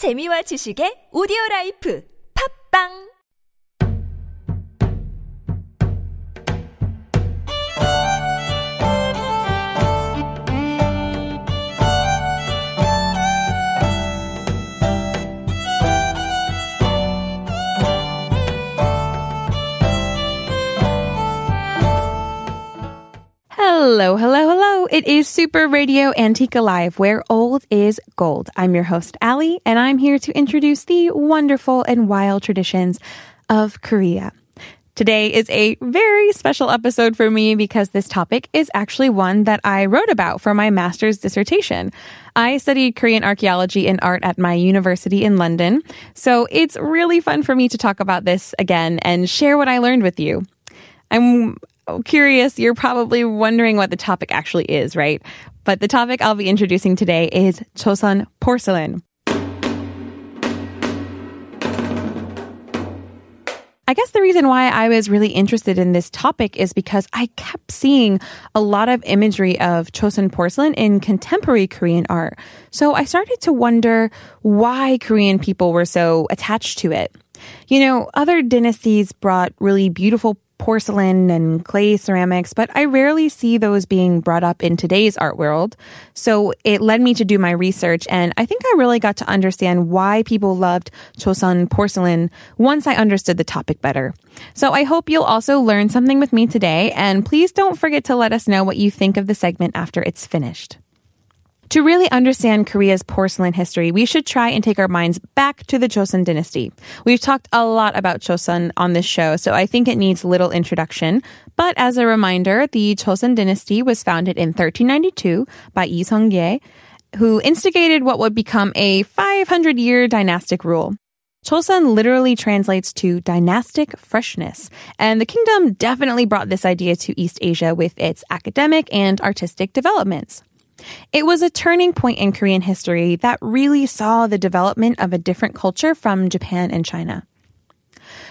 재미와 지식의 오디오 라이프. 팝빵 Hello, hello, hello. It is Super Radio Antique Alive, where old is gold. I'm your host, Ali, and I'm here to introduce the wonderful and wild traditions of Korea. Today is a very special episode for me because this topic is actually one that I wrote about for my master's dissertation. I studied Korean archaeology and art at my university in London, so it's really fun for me to talk about this again and share what I learned with you. I'm curious, you're probably wondering what the topic actually is, right? But the topic I'll be introducing today is Chosun porcelain. I guess the reason why I was really interested in this topic is because I kept seeing a lot of imagery of Chosun porcelain in contemporary Korean art. So I started to wonder why Korean people were so attached to it. You know, other dynasties brought really beautiful porcelain and clay ceramics, but I rarely see those being brought up in today's art world. So it led me to do my research, and I think I really got to understand why people loved Chosun porcelain once I understood the topic better. So I hope you'll also learn something with me today, and please don't forget to let us know what you think of the segment after it's finished. To really understand Korea's porcelain history, we should try and take our minds back to the Joseon dynasty. We've talked a lot about Joseon on this show, so I think it needs little introduction. But as a reminder, the Joseon dynasty was founded in 1392 by Lee Seong-gye, who instigated what would become a 500-year dynastic rule. Chosun literally translates to dynastic freshness, and the kingdom definitely brought this idea to East Asia with its academic and artistic developments. It was a turning point in Korean history that really saw the development of a different culture from Japan and China.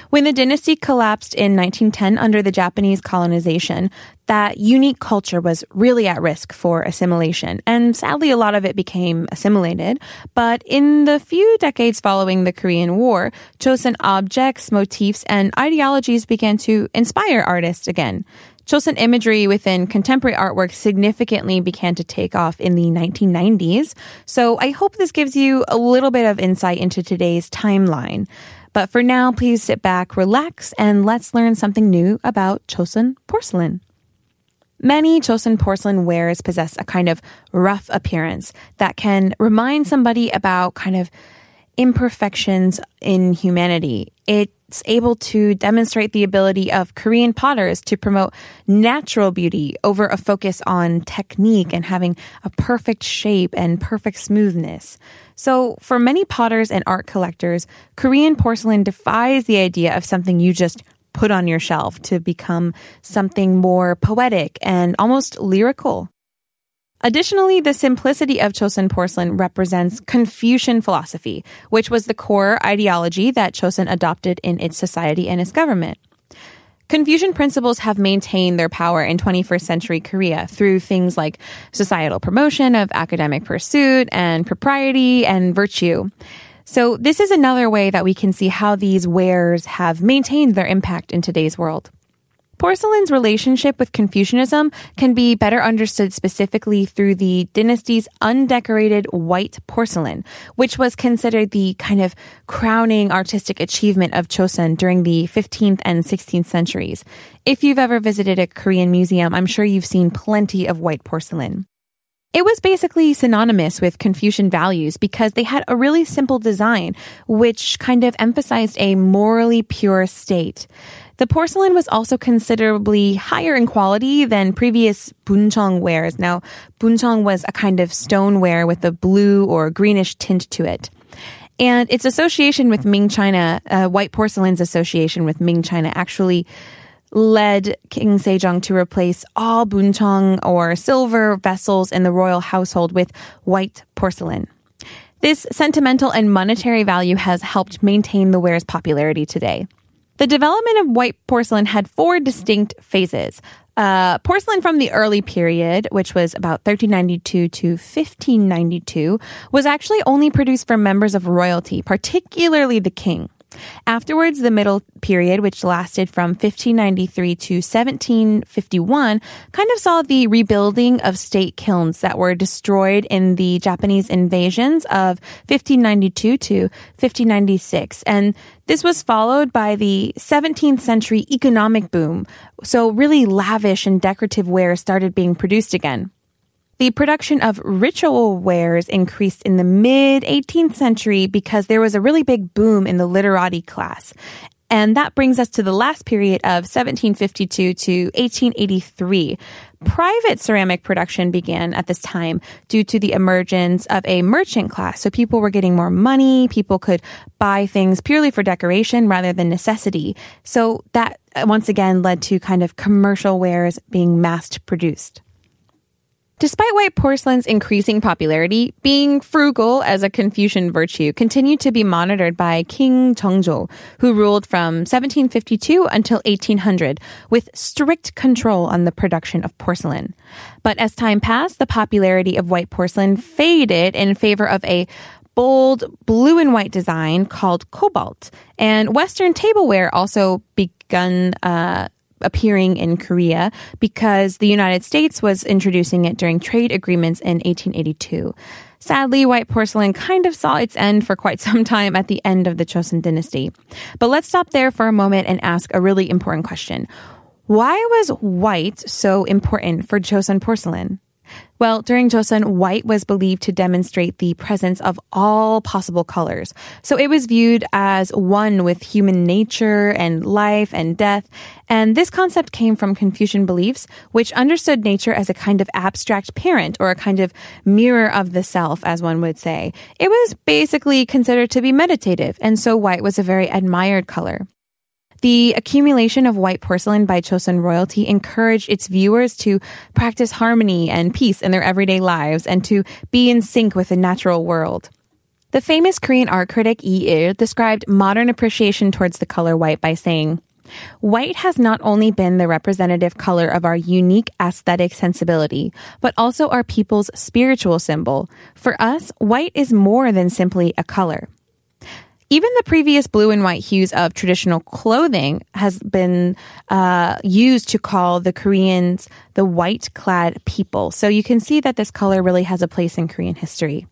When the dynasty collapsed in 1910 under the Japanese colonization, that unique culture was really at risk for assimilation. And sadly, a lot of it became assimilated. But in the few decades following the Korean War, Joseon objects, motifs, and ideologies began to inspire artists again. Joseon imagery within contemporary artwork significantly began to take off in the 1990s. So I hope this gives you a little bit of insight into today's timeline. But for now, please sit back, relax, and let's learn something new about Joseon porcelain. Many Joseon porcelain wares possess a kind of rough appearance that can remind somebody about kind of imperfections in humanity. It's able to demonstrate the ability of Korean potters to promote natural beauty over a focus on technique and having a perfect shape and perfect smoothness. So, for many potters and art collectors, Korean porcelain defies the idea of something you just put on your shelf to become something more poetic and almost lyrical. Additionally, the simplicity of Chosun porcelain represents Confucian philosophy, which was the core ideology that Chosun adopted in its society and its government. Confucian principles have maintained their power in 21st century Korea through things like societal promotion of academic pursuit and propriety and virtue. So this is another way that we can see how these wares have maintained their impact in today's world. Porcelain's relationship with Confucianism can be better understood specifically through the dynasty's undecorated white porcelain, which was considered the kind of crowning artistic achievement of Joseon during the 15th and 16th centuries. If you've ever visited a Korean museum, I'm sure you've seen plenty of white porcelain. It was basically synonymous with Confucian values because they had a really simple design, which kind of emphasized a morally pure state. The porcelain was also considerably higher in quality than previous buncheong wares. Now, buncheong was a kind of stoneware with a blue or greenish tint to it. And its association with Ming China, uh, white porcelain's association with Ming China actually led King Sejong to replace all buncheong or silver vessels in the royal household with white porcelain. This sentimental and monetary value has helped maintain the ware's popularity today. The development of white porcelain had four distinct phases. Uh, porcelain from the early period, which was about 1392 to 1592, was actually only produced for members of royalty, particularly the king. Afterwards, the middle period, which lasted from 1593 to 1751, kind of saw the rebuilding of state kilns that were destroyed in the Japanese invasions of 1592 to 1596. And this was followed by the 17th century economic boom. So really lavish and decorative ware started being produced again. The production of ritual wares increased in the mid 18th century because there was a really big boom in the literati class. And that brings us to the last period of 1752 to 1883. Private ceramic production began at this time due to the emergence of a merchant class. So people were getting more money. People could buy things purely for decoration rather than necessity. So that once again led to kind of commercial wares being mass produced. Despite white porcelain's increasing popularity, being frugal as a Confucian virtue continued to be monitored by King Jeongjo, who ruled from 1752 until 1800 with strict control on the production of porcelain. But as time passed, the popularity of white porcelain faded in favor of a bold blue and white design called cobalt. And Western tableware also begun uh, appearing in Korea because the United States was introducing it during trade agreements in 1882. Sadly, white porcelain kind of saw its end for quite some time at the end of the Joseon dynasty. But let's stop there for a moment and ask a really important question. Why was white so important for Joseon porcelain? Well, during Joseon, white was believed to demonstrate the presence of all possible colors. So it was viewed as one with human nature and life and death. And this concept came from Confucian beliefs, which understood nature as a kind of abstract parent or a kind of mirror of the self, as one would say. It was basically considered to be meditative. And so white was a very admired color. The accumulation of white porcelain by Joseon royalty encouraged its viewers to practice harmony and peace in their everyday lives and to be in sync with the natural world. The famous Korean art critic Yi Il described modern appreciation towards the color white by saying, White has not only been the representative color of our unique aesthetic sensibility, but also our people's spiritual symbol. For us, white is more than simply a color. Even the previous blue and white hues of traditional clothing has been uh, used to call the Koreans the white clad people. So you can see that this color really has a place in Korean history.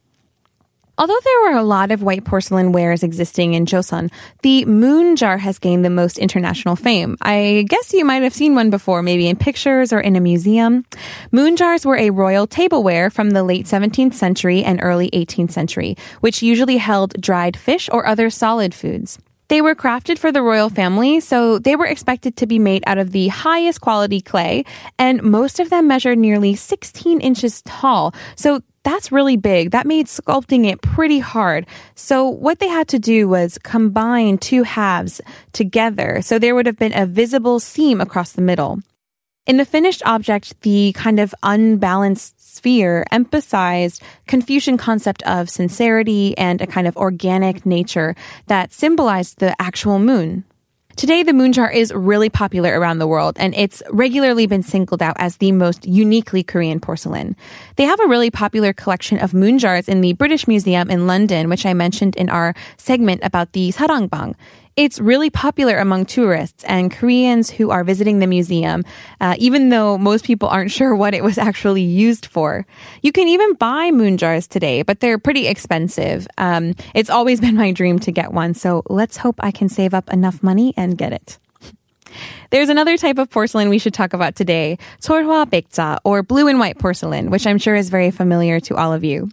Although there were a lot of white porcelain wares existing in Joseon, the moon jar has gained the most international fame. I guess you might have seen one before, maybe in pictures or in a museum. Moon jars were a royal tableware from the late 17th century and early 18th century, which usually held dried fish or other solid foods. They were crafted for the royal family, so they were expected to be made out of the highest quality clay, and most of them measured nearly 16 inches tall. So that's really big. That made sculpting it pretty hard. So what they had to do was combine two halves together. So there would have been a visible seam across the middle. In the finished object, the kind of unbalanced sphere emphasized Confucian concept of sincerity and a kind of organic nature that symbolized the actual moon. Today, the moon jar is really popular around the world, and it's regularly been singled out as the most uniquely Korean porcelain. They have a really popular collection of moon jars in the British Museum in London, which I mentioned in our segment about the sarangbang. It's really popular among tourists and Koreans who are visiting the museum, uh, even though most people aren't sure what it was actually used for. You can even buy moon jars today, but they're pretty expensive. Um, it's always been my dream to get one, so let's hope I can save up enough money and get it. There's another type of porcelain we should talk about today, Cheonghwa Baekja, or blue and white porcelain, which I'm sure is very familiar to all of you.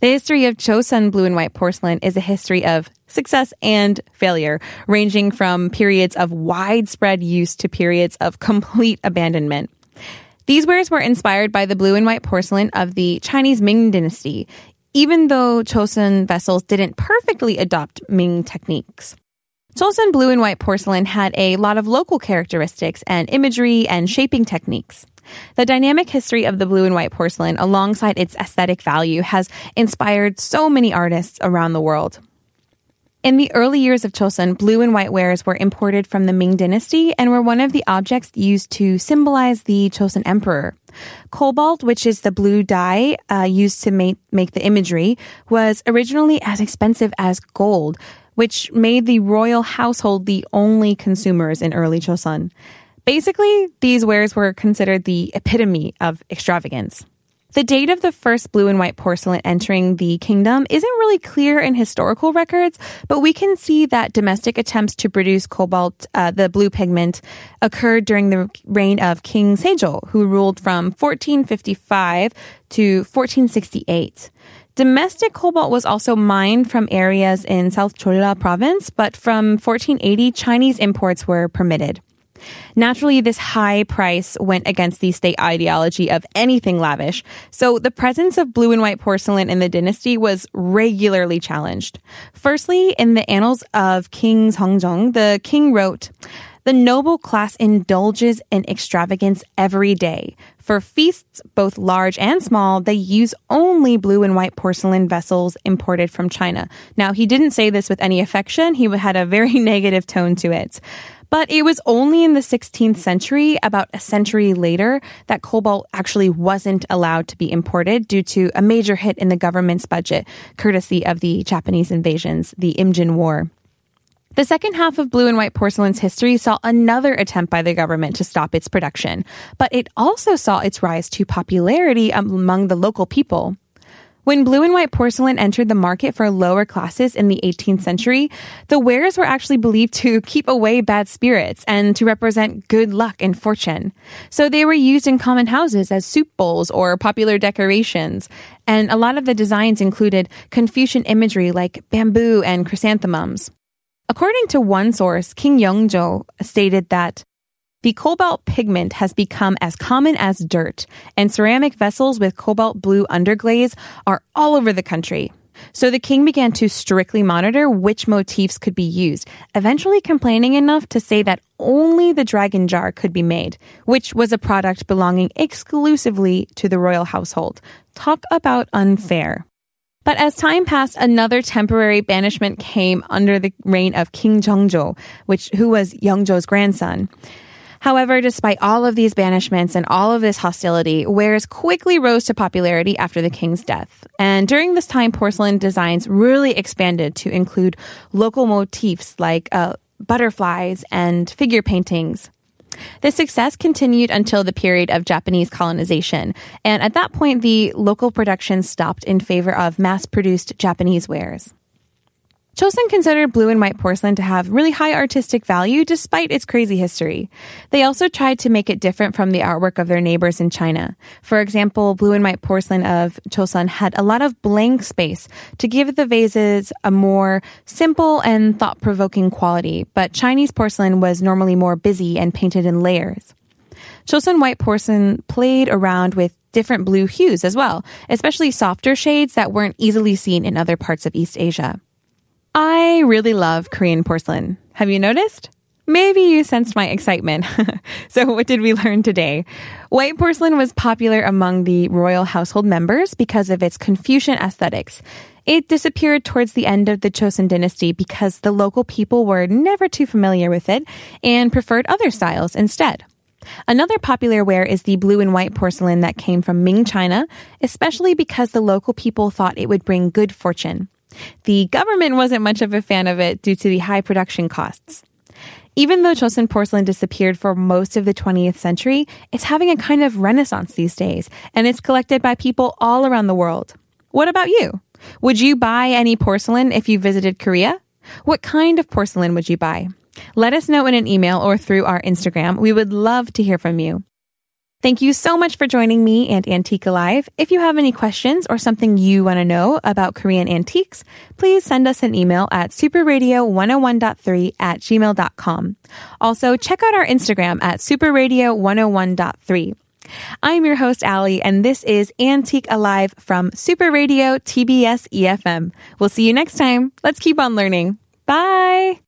The history of Joseon blue and white porcelain is a history of success and failure, ranging from periods of widespread use to periods of complete abandonment. These wares were inspired by the blue and white porcelain of the Chinese Ming dynasty, even though Joseon vessels didn't perfectly adopt Ming techniques. Joseon blue and white porcelain had a lot of local characteristics and imagery and shaping techniques. The dynamic history of the blue and white porcelain, alongside its aesthetic value, has inspired so many artists around the world. In the early years of Chosun, blue and white wares were imported from the Ming dynasty and were one of the objects used to symbolize the Chosun emperor. Cobalt, which is the blue dye uh, used to make, make the imagery, was originally as expensive as gold, which made the royal household the only consumers in early Chosun. Basically, these wares were considered the epitome of extravagance. The date of the first blue and white porcelain entering the kingdom isn't really clear in historical records, but we can see that domestic attempts to produce cobalt, uh, the blue pigment, occurred during the reign of King Sejo, who ruled from 1455 to 1468. Domestic cobalt was also mined from areas in South Jeolla province, but from 1480, Chinese imports were permitted. Naturally, this high price went against the state ideology of anything lavish, so the presence of blue and white porcelain in the dynasty was regularly challenged. Firstly, in the annals of King Seongjong, the king wrote, the noble class indulges in extravagance every day. For feasts, both large and small, they use only blue and white porcelain vessels imported from China. Now, he didn't say this with any affection. He had a very negative tone to it. But it was only in the 16th century, about a century later, that cobalt actually wasn't allowed to be imported due to a major hit in the government's budget, courtesy of the Japanese invasions, the Imjin War. The second half of blue and white porcelain's history saw another attempt by the government to stop its production, but it also saw its rise to popularity among the local people. When blue and white porcelain entered the market for lower classes in the 18th century, the wares were actually believed to keep away bad spirits and to represent good luck and fortune. So they were used in common houses as soup bowls or popular decorations. And a lot of the designs included Confucian imagery like bamboo and chrysanthemums. According to one source, King Yeongjo stated that the cobalt pigment has become as common as dirt, and ceramic vessels with cobalt blue underglaze are all over the country. So the king began to strictly monitor which motifs could be used, eventually complaining enough to say that only the dragon jar could be made, which was a product belonging exclusively to the royal household. Talk about unfair. But as time passed, another temporary banishment came under the reign of King Jeongjo, which who was Yeongjo's grandson. However, despite all of these banishments and all of this hostility, wares quickly rose to popularity after the king's death. And during this time, porcelain designs really expanded to include local motifs like uh, butterflies and figure paintings. The success continued until the period of Japanese colonization, and at that point, the local production stopped in favor of mass produced Japanese wares. Chosun considered blue and white porcelain to have really high artistic value despite its crazy history. They also tried to make it different from the artwork of their neighbors in China. For example, blue and white porcelain of Chosun had a lot of blank space to give the vases a more simple and thought-provoking quality, but Chinese porcelain was normally more busy and painted in layers. Chosun white porcelain played around with different blue hues as well, especially softer shades that weren't easily seen in other parts of East Asia. I really love Korean porcelain. Have you noticed? Maybe you sensed my excitement. so, what did we learn today? White porcelain was popular among the royal household members because of its Confucian aesthetics. It disappeared towards the end of the Chosun dynasty because the local people were never too familiar with it and preferred other styles instead. Another popular ware is the blue and white porcelain that came from Ming China, especially because the local people thought it would bring good fortune. The government wasn't much of a fan of it due to the high production costs. Even though Chosun porcelain disappeared for most of the 20th century, it's having a kind of renaissance these days, and it's collected by people all around the world. What about you? Would you buy any porcelain if you visited Korea? What kind of porcelain would you buy? Let us know in an email or through our Instagram. We would love to hear from you. Thank you so much for joining me and Antique Alive. If you have any questions or something you want to know about Korean antiques, please send us an email at superradio101.3 at gmail.com. Also, check out our Instagram at superradio101.3. I'm your host, Ali, and this is Antique Alive from Super Radio TBS EFM. We'll see you next time. Let's keep on learning. Bye.